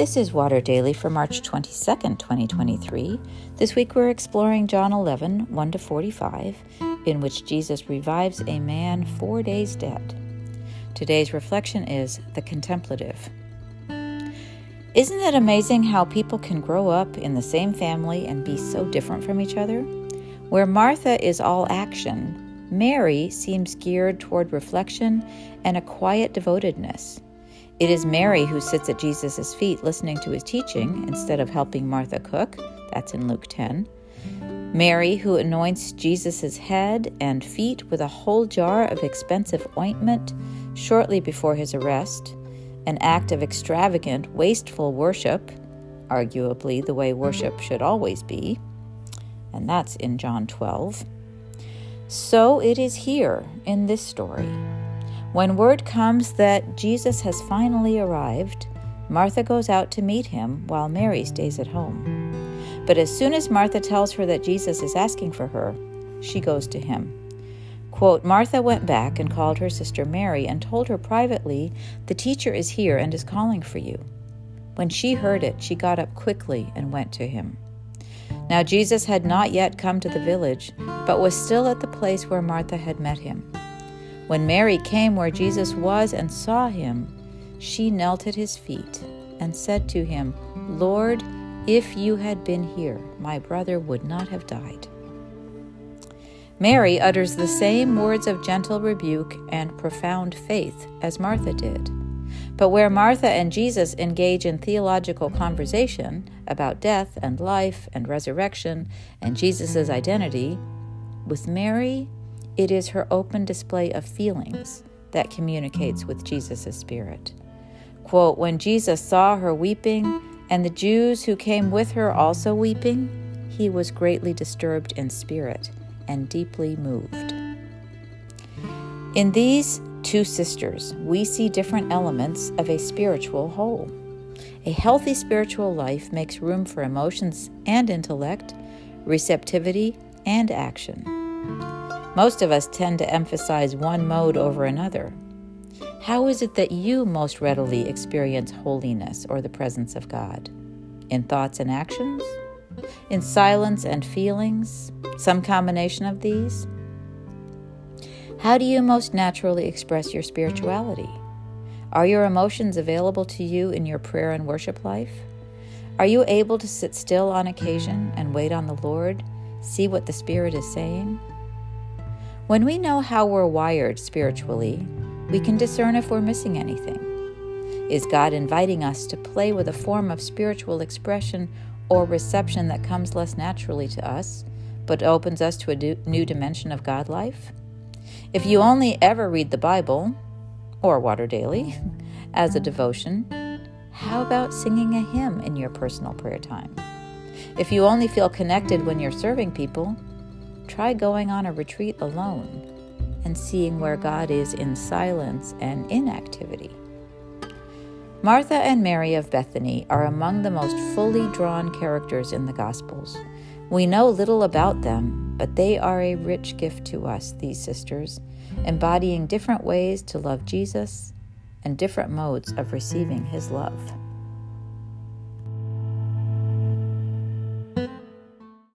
This is Water Daily for March 22nd, 2023. This week we're exploring John 11, 1 to 45, in which Jesus revives a man four days dead. Today's reflection is the contemplative. Isn't it amazing how people can grow up in the same family and be so different from each other? Where Martha is all action, Mary seems geared toward reflection and a quiet devotedness. It is Mary who sits at Jesus' feet listening to his teaching instead of helping Martha cook. That's in Luke 10. Mary who anoints Jesus' head and feet with a whole jar of expensive ointment shortly before his arrest, an act of extravagant, wasteful worship, arguably the way worship should always be. And that's in John 12. So it is here in this story. When word comes that Jesus has finally arrived, Martha goes out to meet him while Mary stays at home. But as soon as Martha tells her that Jesus is asking for her, she goes to him. Quote, Martha went back and called her sister Mary and told her privately, The teacher is here and is calling for you. When she heard it, she got up quickly and went to him. Now Jesus had not yet come to the village, but was still at the place where Martha had met him. When Mary came where Jesus was and saw him, she knelt at his feet and said to him, Lord, if you had been here, my brother would not have died. Mary utters the same words of gentle rebuke and profound faith as Martha did. But where Martha and Jesus engage in theological conversation about death and life and resurrection and Jesus' identity, with Mary, it is her open display of feelings that communicates with Jesus' spirit. Quote, when Jesus saw her weeping, and the Jews who came with her also weeping, he was greatly disturbed in spirit and deeply moved. In these two sisters, we see different elements of a spiritual whole. A healthy spiritual life makes room for emotions and intellect, receptivity and action. Most of us tend to emphasize one mode over another. How is it that you most readily experience holiness or the presence of God? In thoughts and actions? In silence and feelings? Some combination of these? How do you most naturally express your spirituality? Are your emotions available to you in your prayer and worship life? Are you able to sit still on occasion and wait on the Lord, see what the Spirit is saying? When we know how we're wired spiritually, we can discern if we're missing anything. Is God inviting us to play with a form of spiritual expression or reception that comes less naturally to us, but opens us to a new dimension of God life? If you only ever read the Bible, or Water Daily, as a devotion, how about singing a hymn in your personal prayer time? If you only feel connected when you're serving people, try going on a retreat alone and seeing where God is in silence and inactivity. Martha and Mary of Bethany are among the most fully drawn characters in the Gospels. We know little about them, but they are a rich gift to us, these sisters, embodying different ways to love Jesus and different modes of receiving his love.